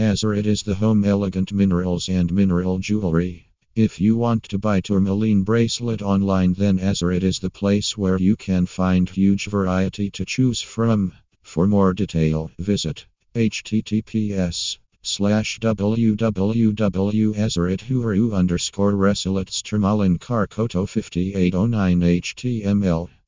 Azurit it is the home elegant minerals and mineral jewelry. If you want to buy tourmaline bracelet online then Azurit it is the place where you can find huge variety to choose from. For more detail, visit https slash www.azerithuaru underscore resilitstramalan 5809 html